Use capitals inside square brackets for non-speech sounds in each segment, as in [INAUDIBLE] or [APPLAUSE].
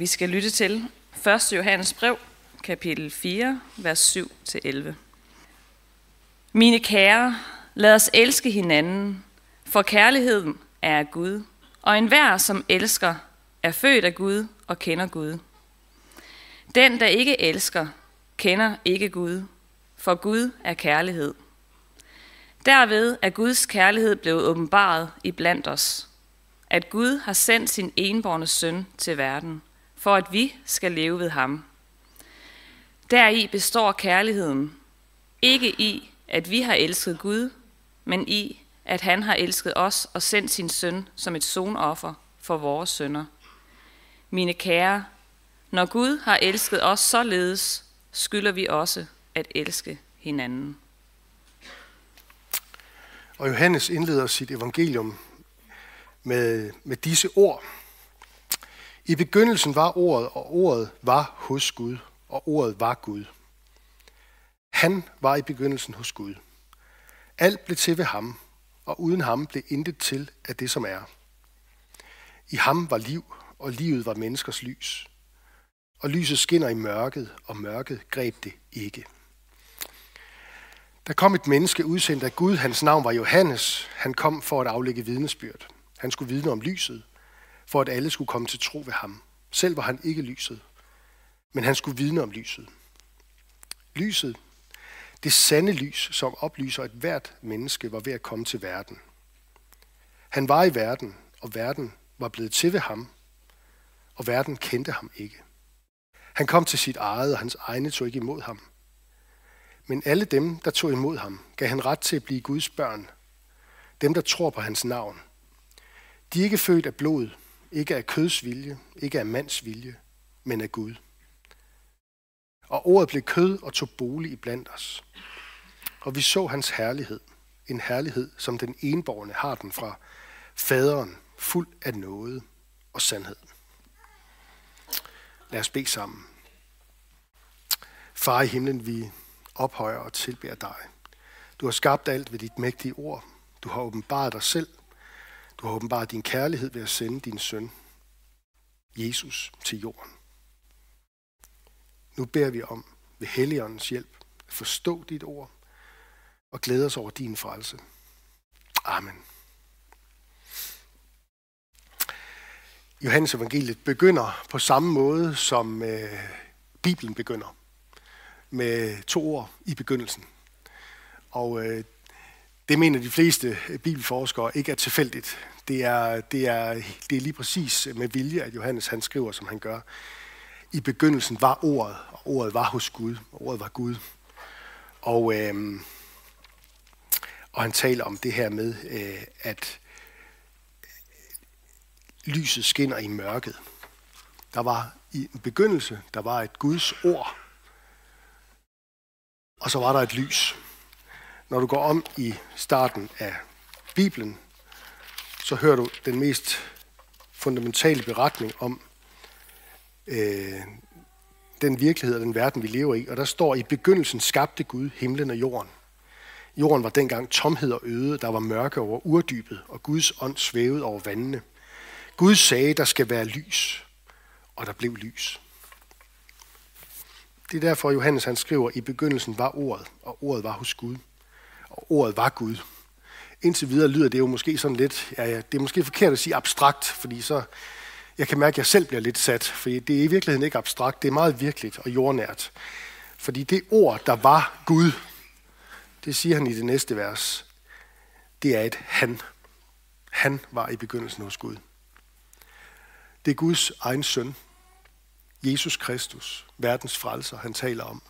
Vi skal lytte til 1. Johannes brev, kapitel 4, vers 7-11. Mine kære, lad os elske hinanden, for kærligheden er af Gud, og enhver, som elsker, er født af Gud og kender Gud. Den, der ikke elsker, kender ikke Gud, for Gud er kærlighed. Derved er Guds kærlighed blevet åbenbaret i blandt os, at Gud har sendt sin enborne søn til verden, for at vi skal leve ved ham. Deri består kærligheden, ikke i, at vi har elsket Gud, men i, at han har elsket os og sendt sin søn som et sonoffer for vores sønder. Mine kære, når Gud har elsket os således, skylder vi også at elske hinanden. Og Johannes indleder sit evangelium med, med disse ord. I begyndelsen var ordet, og ordet var hos Gud, og ordet var Gud. Han var i begyndelsen hos Gud. Alt blev til ved ham, og uden ham blev intet til af det, som er. I ham var liv, og livet var menneskers lys. Og lyset skinner i mørket, og mørket greb det ikke. Der kom et menneske udsendt af Gud. Hans navn var Johannes. Han kom for at aflægge vidnesbyrd. Han skulle vidne om lyset, for at alle skulle komme til tro ved ham. Selv var han ikke lyset, men han skulle vidne om lyset. Lyset, det sande lys, som oplyser, at hvert menneske var ved at komme til verden. Han var i verden, og verden var blevet til ved ham, og verden kendte ham ikke. Han kom til sit eget, og hans egne tog ikke imod ham. Men alle dem, der tog imod ham, gav han ret til at blive Guds børn. Dem, der tror på hans navn. De er ikke født af blod, ikke af køds vilje, ikke af mands vilje, men af Gud. Og ordet blev kød og tog bolig i blandt os. Og vi så hans herlighed. En herlighed, som den enborgne har den fra faderen, fuld af noget og sandhed. Lad os bede sammen. Far i himlen, vi ophøjer og tilbærer dig. Du har skabt alt ved dit mægtige ord. Du har åbenbaret dig selv. Du har åbenbart din kærlighed ved at sende din søn, Jesus, til jorden. Nu beder vi om ved Helligåndens hjælp at forstå dit ord og glæde os over din frelse. Amen. Johannes evangeliet begynder på samme måde, som øh, Bibelen begynder. Med to ord i begyndelsen. Og øh, det mener de fleste øh, bibelforskere ikke er tilfældigt. Det er, det, er, det er lige præcis øh, med vilje, at Johannes han skriver, som han gør. I begyndelsen var ordet, og ordet var hos Gud, og ordet var Gud. Og, øh, og han taler om det her med, øh, at øh, lyset skinner i mørket. Der var i en begyndelse, der var et Guds ord, og så var der et lys. Når du går om i starten af Bibelen, så hører du den mest fundamentale beretning om øh, den virkelighed og den verden, vi lever i. Og der står, i begyndelsen skabte Gud himlen og jorden. Jorden var dengang tomhed og øde, der var mørke over urdybet, og Guds ånd svævede over vandene. Gud sagde, der skal være lys, og der blev lys. Det er derfor, Johannes han skriver, i begyndelsen var ordet, og ordet var hos Gud, og ordet var Gud. Indtil videre lyder det jo måske sådan lidt, ja, ja, det er måske forkert at sige abstrakt, fordi så, jeg kan mærke, at jeg selv bliver lidt sat, for det er i virkeligheden ikke abstrakt, det er meget virkeligt og jordnært. Fordi det ord, der var Gud, det siger han i det næste vers, det er et han. Han var i begyndelsen hos Gud. Det er Guds egen søn, Jesus Kristus, verdens frelser, han taler om.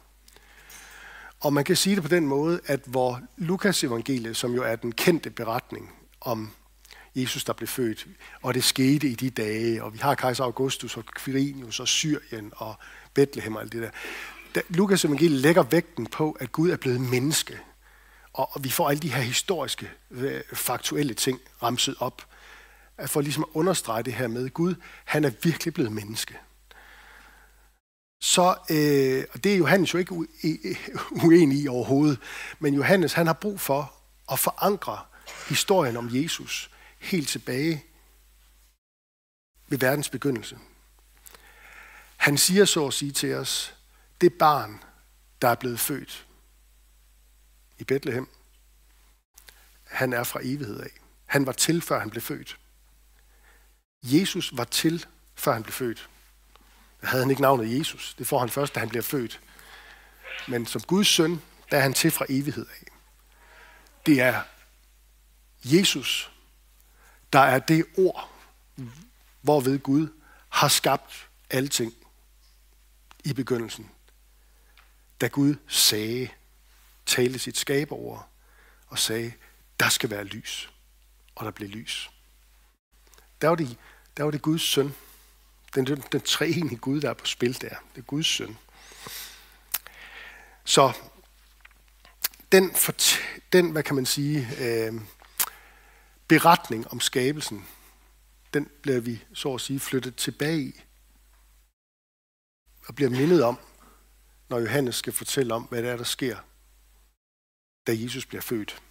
Og man kan sige det på den måde, at hvor Lukas evangeliet, som jo er den kendte beretning om Jesus, der blev født, og det skete i de dage, og vi har kejser Augustus og Quirinius og Syrien og Bethlehem og alt det der. Lukas evangeliet lægger vægten på, at Gud er blevet menneske. Og vi får alle de her historiske, øh, faktuelle ting ramset op for ligesom at understrege det her med, Gud, han er virkelig blevet menneske. Så, øh, og det er Johannes jo ikke uenig i overhovedet, men Johannes han har brug for at forankre historien om Jesus helt tilbage ved verdens begyndelse. Han siger så at sige til os, det barn, der er blevet født i Bethlehem, han er fra evighed af. Han var til, før han blev født. Jesus var til, før han blev født. Havde han ikke navnet Jesus. Det får han først, da han bliver født. Men som Guds søn, der er han til fra evighed af. Det er Jesus, der er det ord, hvorved Gud har skabt alting i begyndelsen. Da Gud sagde, talte sit skaberord og sagde, der skal være lys. Og der blev lys. Der var det, der var det Guds søn. Den, den, den treenige Gud, der er på spil der. Det er Guds søn. Så den, den hvad kan man sige, øh, beretning om skabelsen, den bliver vi så at sige flyttet tilbage i. Og bliver mindet om, når Johannes skal fortælle om, hvad det er, der sker, da Jesus bliver født.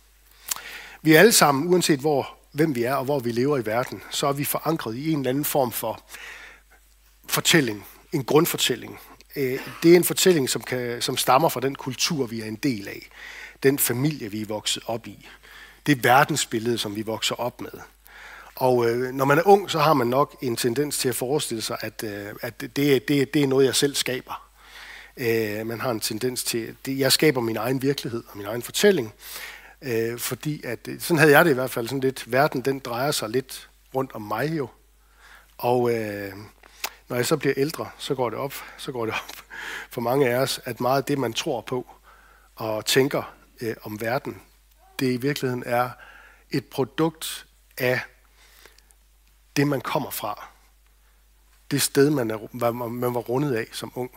Vi er alle sammen, uanset hvor, hvem vi er og hvor vi lever i verden, så er vi forankret i en eller anden form for fortælling, en grundfortælling. Øh, det er en fortælling, som, kan, som stammer fra den kultur, vi er en del af. Den familie, vi er vokset op i. Det verdensbillede, som vi vokser op med. Og øh, når man er ung, så har man nok en tendens til at forestille sig, at, øh, at det, det, det er noget, jeg selv skaber. Øh, man har en tendens til, at jeg skaber min egen virkelighed og min egen fortælling. Øh, fordi at, øh, sådan havde jeg det i hvert fald sådan lidt. Verden, den drejer sig lidt rundt om mig jo. Og øh, når jeg så bliver ældre, så går det op, så går det op for mange af os, at meget af det, man tror på og tænker øh, om verden, det i virkeligheden er et produkt af det, man kommer fra. Det sted, man, er, man var rundet af som ung.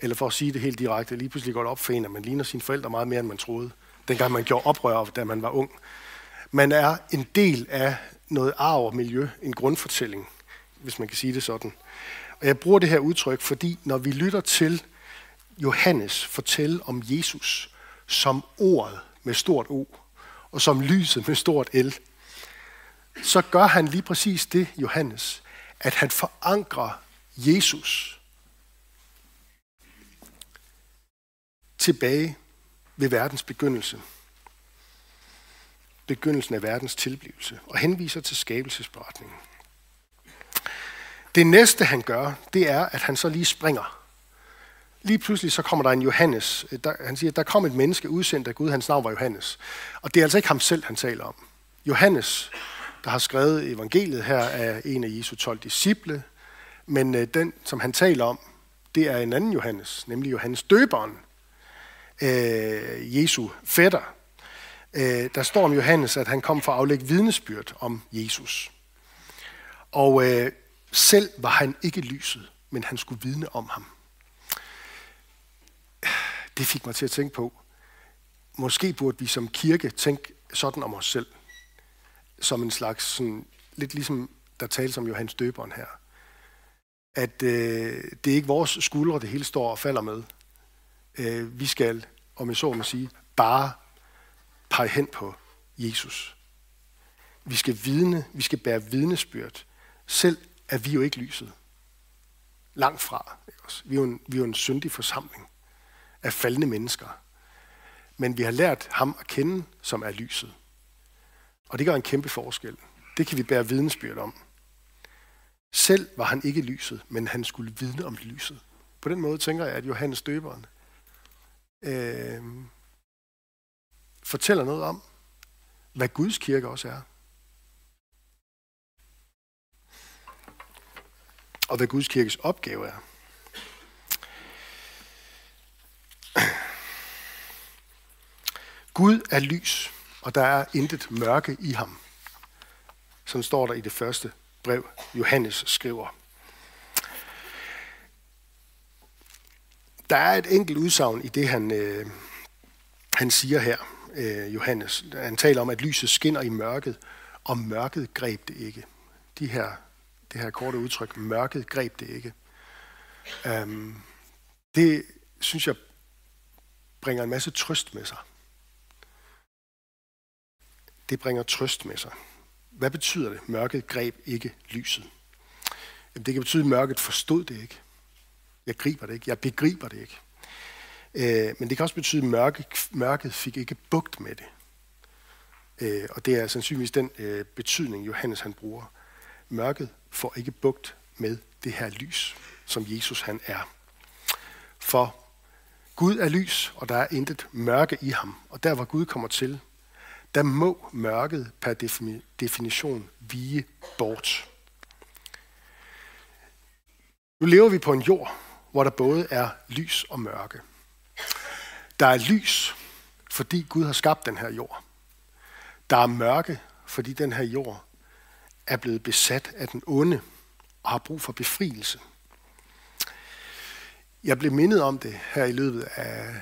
Eller for at sige det helt direkte, lige pludselig går det op for en, at man ligner sine forældre meget mere, end man troede. Dengang man gjorde oprør, da man var ung. Man er en del af noget arv og miljø, en grundfortælling, hvis man kan sige det sådan. Og jeg bruger det her udtryk, fordi når vi lytter til Johannes fortælle om Jesus som ordet med stort O, og som lyset med stort L, så gør han lige præcis det, Johannes, at han forankrer Jesus tilbage ved verdens begyndelse. Begyndelsen af verdens tilblivelse, og henviser til skabelsesberetningen. Det næste, han gør, det er, at han så lige springer. Lige pludselig så kommer der en Johannes. Øh, der, han siger, at der kom et menneske udsendt af Gud, hans navn var Johannes. Og det er altså ikke ham selv, han taler om. Johannes, der har skrevet evangeliet her, er en af Jesu 12 disciple. Men øh, den, som han taler om, det er en anden Johannes, nemlig Johannes døberen, øh, Jesu fætter. Øh, der står om Johannes, at han kom for at aflægge vidnesbyrd om Jesus. Og øh, selv var han ikke lyset, men han skulle vidne om ham. Det fik mig til at tænke på, måske burde vi som kirke tænke sådan om os selv. Som en slags, sådan, lidt ligesom der tales om Johannes døberen her. At øh, det er ikke vores skuldre, det hele står og falder med. Øh, vi skal, om jeg så må sige, bare pege hen på Jesus. Vi skal vidne, vi skal bære vidnesbyrd. Selv er vi jo ikke lyset. Langt fra. Vi er jo en, vi er jo en syndig forsamling af faldende mennesker. Men vi har lært ham at kende, som er lyset. Og det gør en kæmpe forskel. Det kan vi bære vidensbyrd om. Selv var han ikke lyset, men han skulle vidne om lyset. På den måde tænker jeg, at Johannes døberen øh, fortæller noget om, hvad Guds kirke også er. Og hvad Guds kirkes opgave er. Gud er lys, og der er intet mørke i ham. Som står der i det første brev, Johannes skriver. Der er et enkelt udsagn i det, han, øh, han siger her, øh, Johannes. Han taler om, at lyset skinner i mørket, og mørket greb det ikke. De her det her korte udtryk, mørket greb det ikke. Øhm, det synes jeg bringer en masse trøst med sig. Det bringer trøst med sig. Hvad betyder det? Mørket greb ikke lyset. Jamen, det kan betyde, at mørket forstod det ikke. Jeg griber det ikke. Jeg begriber det ikke. Øh, men det kan også betyde, at mørke, mørket fik ikke bugt med det. Øh, og det er sandsynligvis den øh, betydning, Johannes han bruger. Mørket får ikke bugt med det her lys, som Jesus han er. For Gud er lys, og der er intet mørke i ham. Og der hvor Gud kommer til, der må mørket per definition vige bort. Nu lever vi på en jord, hvor der både er lys og mørke. Der er lys, fordi Gud har skabt den her jord. Der er mørke, fordi den her jord er blevet besat af den onde og har brug for befrielse. Jeg blev mindet om det her i løbet af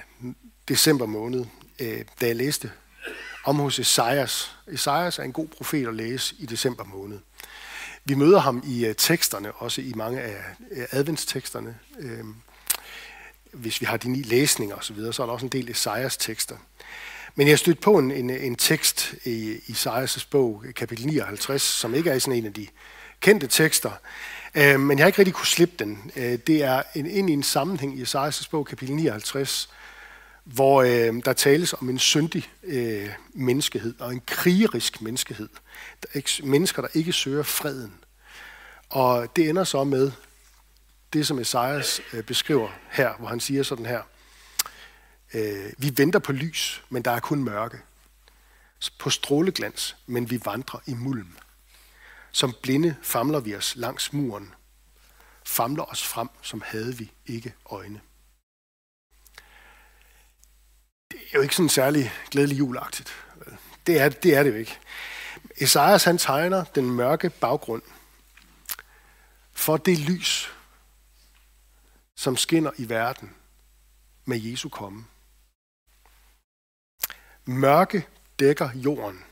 december måned, øh, da jeg læste om hos Esajas. Esajas er en god profet at læse i december måned. Vi møder ham i øh, teksterne, også i mange af øh, adventsteksterne. Hvis vi har de ni læsninger osv., så, så er der også en del Esajas tekster. Men jeg stødte på en, en, en tekst i Isaias' bog, kapitel 59, som ikke er sådan en af de kendte tekster, øh, men jeg har ikke rigtig kunne slippe den. Øh, det er en, ind i en sammenhæng i Isaias' bog, kapitel 59, hvor øh, der tales om en syndig øh, menneskehed og en krigerisk menneskehed. Der er ikke, mennesker, der ikke søger freden. Og det ender så med det, som Esajas øh, beskriver her, hvor han siger sådan her. Øh, vi venter på lys, men der er kun mørke. På stråleglans, men vi vandrer i mulm. Som blinde famler vi os langs muren. Famler os frem, som havde vi ikke øjne. Det er jo ikke sådan særlig glædelig julagtigt. Det er, det er det jo ikke. Esajas han tegner den mørke baggrund for det lys, som skinner i verden med Jesu komme. Mørke dækker jorden.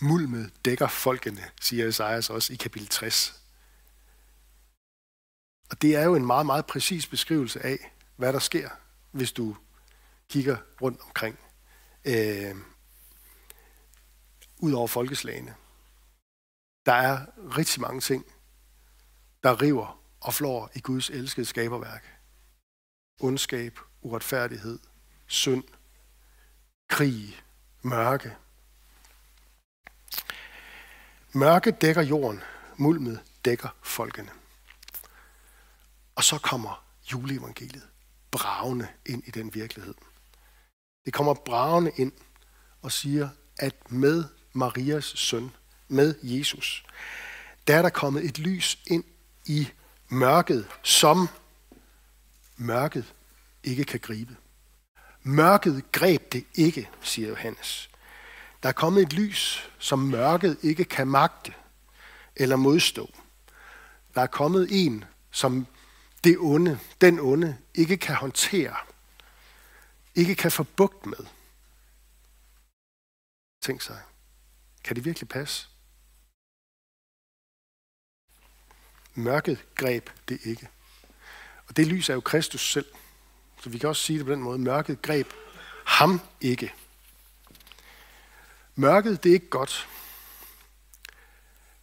Mulmet dækker folkene, siger Esajas også i kapitel 60. Og det er jo en meget, meget præcis beskrivelse af, hvad der sker, hvis du kigger rundt omkring. Øh, ud over folkeslagene. Der er rigtig mange ting, der river og flår i Guds elskede skaberværk. Ondskab, uretfærdighed, synd, krig, mørke. Mørke dækker jorden, mulmet dækker folkene. Og så kommer juleevangeliet bravende ind i den virkelighed. Det kommer bravende ind og siger, at med Marias søn, med Jesus, der er der kommet et lys ind i mørket, som mørket ikke kan gribe. Mørket greb det ikke, siger Johannes. Der er kommet et lys, som mørket ikke kan magte eller modstå. Der er kommet en, som det onde, den onde, ikke kan håndtere, ikke kan få bugt med. Tænk sig. Kan det virkelig passe? Mørket greb det ikke. Og det lys er jo Kristus selv. Så vi kan også sige det på den måde. Mørket greb ham ikke. Mørket, det er ikke godt.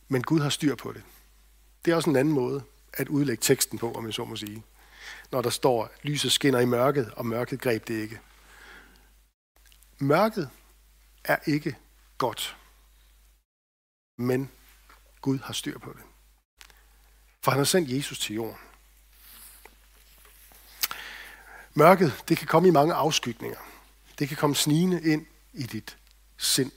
Men Gud har styr på det. Det er også en anden måde at udlægge teksten på, om jeg så må sige. Når der står, lyset skinner i mørket, og mørket greb det ikke. Mørket er ikke godt. Men Gud har styr på det. For han har sendt Jesus til jorden. Mørket, det kan komme i mange afskygninger. Det kan komme snigende ind i dit sind.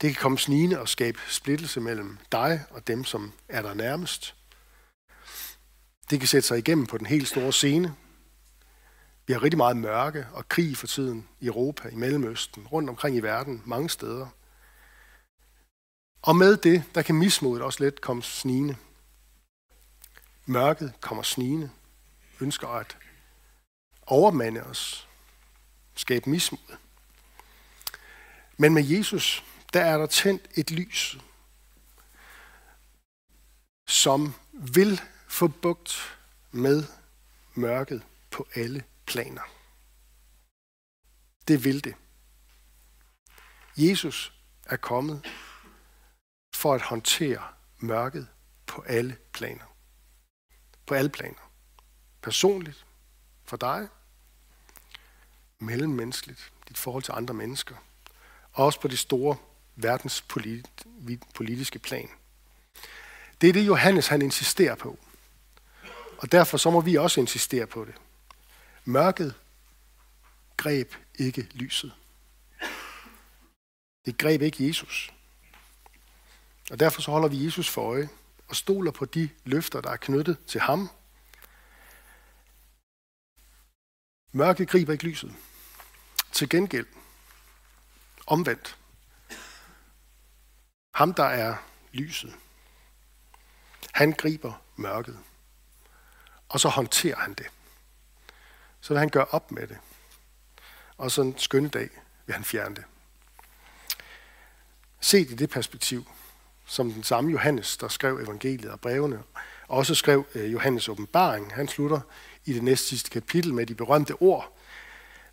Det kan komme snigende og skabe splittelse mellem dig og dem, som er der nærmest. Det kan sætte sig igennem på den helt store scene. Vi har rigtig meget mørke og krig for tiden i Europa, i Mellemøsten, rundt omkring i verden, mange steder. Og med det, der kan mismodet også let komme snigende. Mørket kommer snigende, ønsker at overmande os, skabe mismod. Men med Jesus, der er der tændt et lys, som vil få bugt med mørket på alle planer. Det vil det. Jesus er kommet for at håndtere mørket på alle planer. på alle planer. Personligt, for dig, mellemmenneskeligt, dit forhold til andre mennesker, og også på det store verdenspolitiske plan. Det er det, Johannes han insisterer på. Og derfor så må vi også insistere på det. Mørket greb ikke lyset. Det greb ikke Jesus. Og derfor så holder vi Jesus for øje og stoler på de løfter, der er knyttet til ham. Mørke griber ikke lyset. Til gengæld, omvendt, ham der er lyset, han griber mørket, og så håndterer han det. Så vil han gøre op med det. Og så en skønne dag vil han fjerne det. Set i det perspektiv, som den samme Johannes, der skrev evangeliet og brevene, også skrev øh, Johannes åbenbaring. Han slutter i det næste sidste kapitel med de berømte ord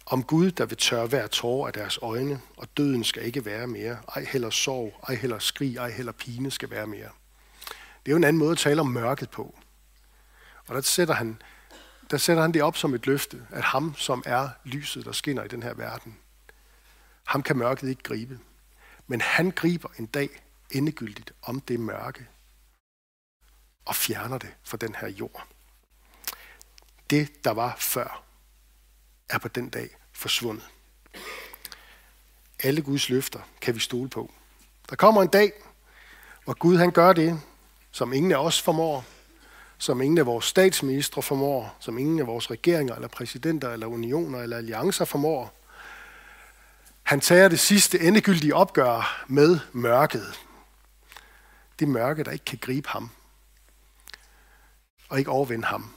om Gud, der vil tørre hver tårer af deres øjne, og døden skal ikke være mere. Ej heller sorg, ej heller skrig, ej heller pine skal være mere. Det er jo en anden måde at tale om mørket på. Og der sætter han, der sætter han det op som et løfte, at ham, som er lyset, der skinner i den her verden, ham kan mørket ikke gribe. Men han griber en dag endegyldigt om det mørke og fjerner det fra den her jord. Det, der var før, er på den dag forsvundet. Alle Guds løfter kan vi stole på. Der kommer en dag, hvor Gud han gør det, som ingen af os formår, som ingen af vores statsministre formår, som ingen af vores regeringer eller præsidenter eller unioner eller alliancer formår. Han tager det sidste endegyldige opgør med mørket. Det mørke, der ikke kan gribe ham og ikke overvinde ham.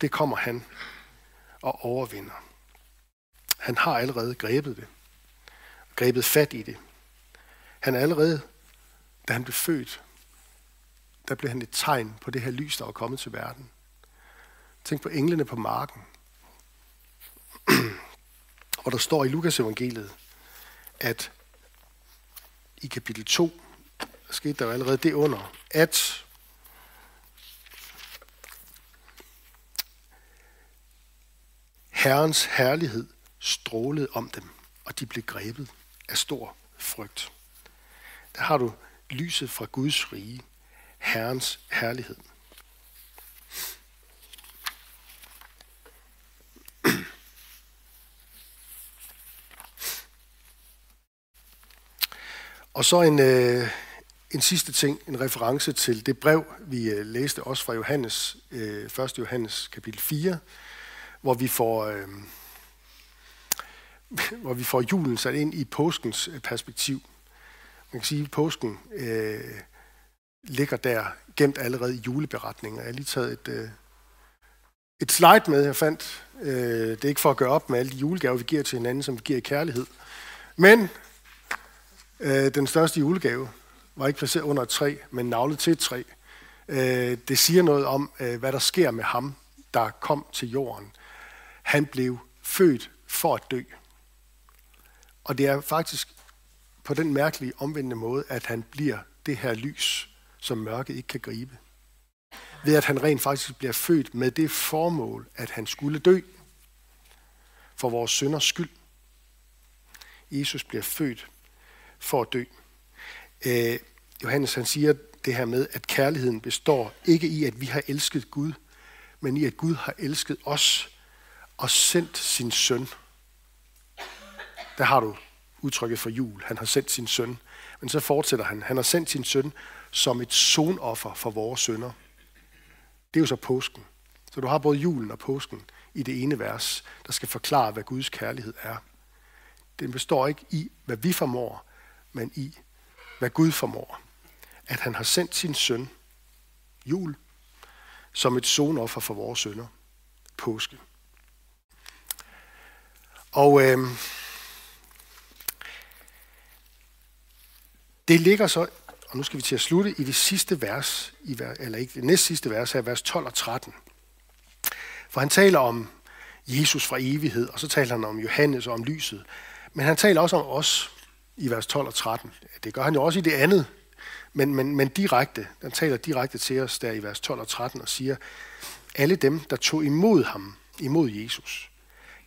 Det kommer han og overvinder. Han har allerede grebet det. Grebet fat i det. Han er allerede, da han blev født, der blev han et tegn på det her lys, der var kommet til verden. Tænk på englene på marken. [CLEARS THROAT] Og der står i Lukas evangeliet, at i kapitel 2, der skete der jo allerede det under, at Herrens herlighed strålede om dem, og de blev grebet af stor frygt. Der har du lyset fra Guds rige, Herrens herlighed. [CLEARS THROAT] Og så en, øh, en sidste ting, en reference til det brev, vi øh, læste også fra Johannes, øh, 1. Johannes kapitel 4, hvor vi får... Øh, hvor vi får julen sat ind i påskens øh, perspektiv. Man kan sige, at påsken øh, ligger der gemt allerede i juleberetningen. Jeg har lige taget et, øh, et slide med, jeg fandt. Øh, det er ikke for at gøre op med alle de julegaver, vi giver til hinanden, som vi giver i kærlighed. Men øh, den største julegave var ikke placeret under et træ, men navlet til et træ. Øh, det siger noget om, øh, hvad der sker med ham, der kom til jorden. Han blev født for at dø. Og det er faktisk på den mærkelige omvendte måde, at han bliver det her lys, som mørket ikke kan gribe. Ved at han rent faktisk bliver født med det formål, at han skulle dø for vores synders skyld. Jesus bliver født for at dø. Øh, Johannes han siger det her med, at kærligheden består ikke i, at vi har elsket Gud, men i, at Gud har elsket os og sendt sin søn der har du udtrykket for jul. Han har sendt sin søn. Men så fortsætter han. Han har sendt sin søn som et sonoffer for vores sønder. Det er jo så påsken. Så du har både julen og påsken i det ene vers, der skal forklare, hvad Guds kærlighed er. Den består ikke i, hvad vi formår, men i, hvad Gud formår. At han har sendt sin søn, jul, som et sonoffer for vores sønder, påske. Og øh, Det ligger så, og nu skal vi til at slutte, i det sidste vers, i, eller ikke det næst sidste vers her, vers 12 og 13. For han taler om Jesus fra evighed, og så taler han om Johannes og om lyset. Men han taler også om os i vers 12 og 13. Det gør han jo også i det andet, men, men, men direkte. Han taler direkte til os der i vers 12 og 13 og siger, alle dem, der tog imod ham, imod Jesus,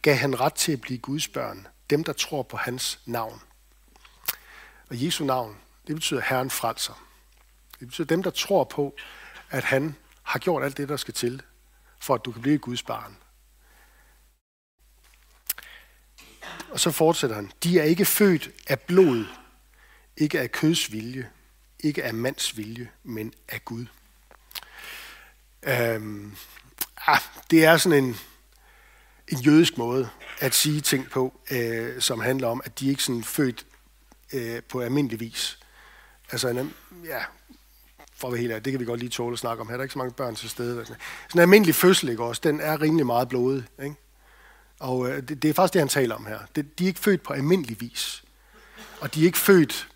gav han ret til at blive Guds børn, dem, der tror på hans navn. Og Jesu navn, det betyder Herren frelser. Det betyder dem, der tror på, at han har gjort alt det, der skal til, for at du kan blive Guds barn. Og så fortsætter han. De er ikke født af blod, ikke af køds vilje, ikke af mands vilje, men af Gud. Øhm, ah, det er sådan en, en jødisk måde at sige ting på, øh, som handler om, at de ikke sådan født øh, på almindelig vis. Altså, en, ja, for at være helt ærlig, det kan vi godt lige tåle at snakke om her. Der er ikke så mange børn til stede. Sådan en almindelig fødsel, ikke også, den er rimelig meget blodet. Ikke? Og øh, det, det er faktisk det, han taler om her. Det, de er ikke født på almindelig vis. Og de er ikke født...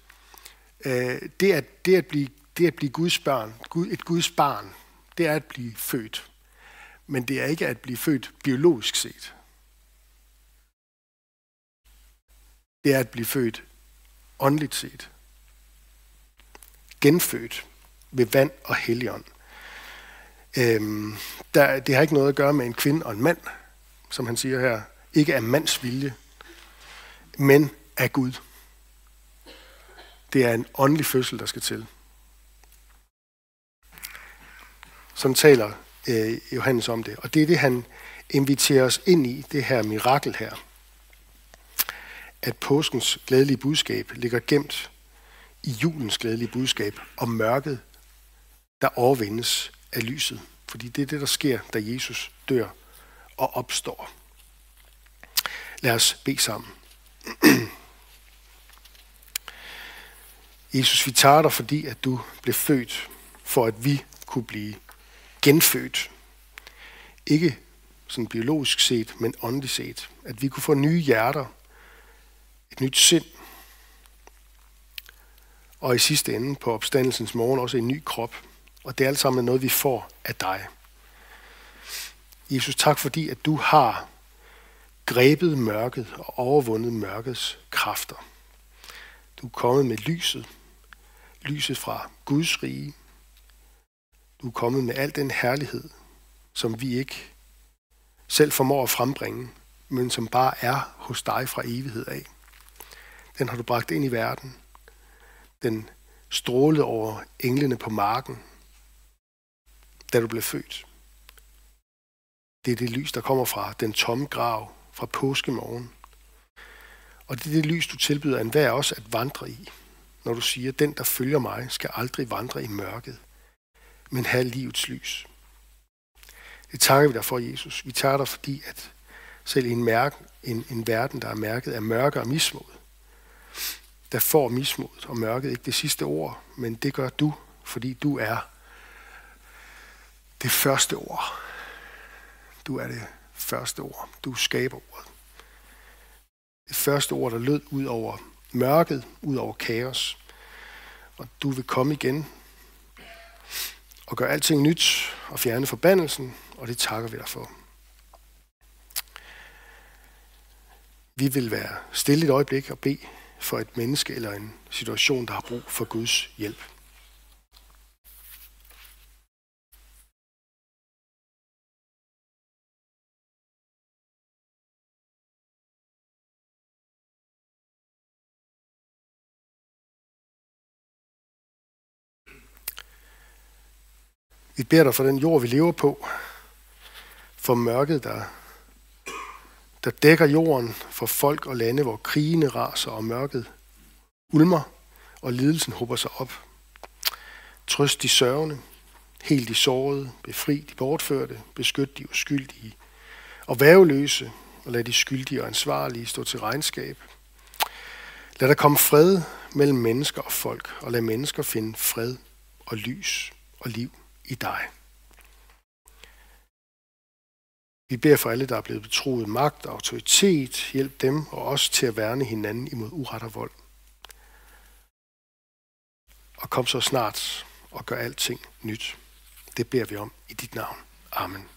Øh, det, at, det, at blive, det at blive Guds børn, Gud, et Guds barn, det er at blive født. Men det er ikke at blive født biologisk set. Det er at blive født åndeligt set. Genfødt ved vand og helligånd. Øhm, der, det har ikke noget at gøre med en kvinde og en mand, som han siger her. Ikke af mands vilje, men af Gud. Det er en åndelig fødsel, der skal til. Sådan taler øh, Johannes om det. Og det er det, han inviterer os ind i, det her mirakel her. At påskens glædelige budskab ligger gemt i julens glædelige budskab om mørket, der overvindes af lyset. Fordi det er det, der sker, da Jesus dør og opstår. Lad os bede sammen. [CLEARS THROAT] Jesus, vi tager dig, fordi at du blev født, for at vi kunne blive genfødt. Ikke sådan biologisk set, men åndeligt set. At vi kunne få nye hjerter, et nyt sind, og i sidste ende på opstandelsens morgen også en ny krop. Og det er alt sammen noget, vi får af dig. Jesus, tak fordi, at du har grebet mørket og overvundet mørkets kræfter. Du er kommet med lyset, lyset fra Guds rige. Du er kommet med al den herlighed, som vi ikke selv formår at frembringe, men som bare er hos dig fra evighed af. Den har du bragt ind i verden. Den strålede over englene på marken, da du blev født. Det er det lys, der kommer fra den tomme grav fra påskemorgen. Og det er det lys, du tilbyder enhver os at vandre i, når du siger, den, der følger mig, skal aldrig vandre i mørket, men have livets lys. Det takker vi dig for, Jesus. Vi takker dig, fordi at selv i en, mærke, en, en verden, der er mærket af mørke og mismod, der får mismodet og mørket ikke det sidste ord, men det gør du, fordi du er det første ord. Du er det første ord. Du skaber ordet. Det første ord, der lød ud over mørket, ud over kaos. Og du vil komme igen og gøre alting nyt og fjerne forbandelsen, og det takker vi dig for. Vi vil være stille et øjeblik og bede for et menneske eller en situation, der har brug for Guds hjælp. Vi beder dig for den jord, vi lever på, for mørket, der, der dækker jorden for folk og lande, hvor krigene raser og mørket ulmer, og lidelsen hopper sig op. Trøst de sørgende, helt de sårede, befri de bortførte, beskyt de uskyldige, og væveløse, og lad de skyldige og ansvarlige stå til regnskab. Lad der komme fred mellem mennesker og folk, og lad mennesker finde fred og lys og liv i dig. Vi beder for alle, der er blevet betroet magt og autoritet. Hjælp dem og os til at værne hinanden imod uret og vold. Og kom så snart og gør alting nyt. Det beder vi om i dit navn. Amen.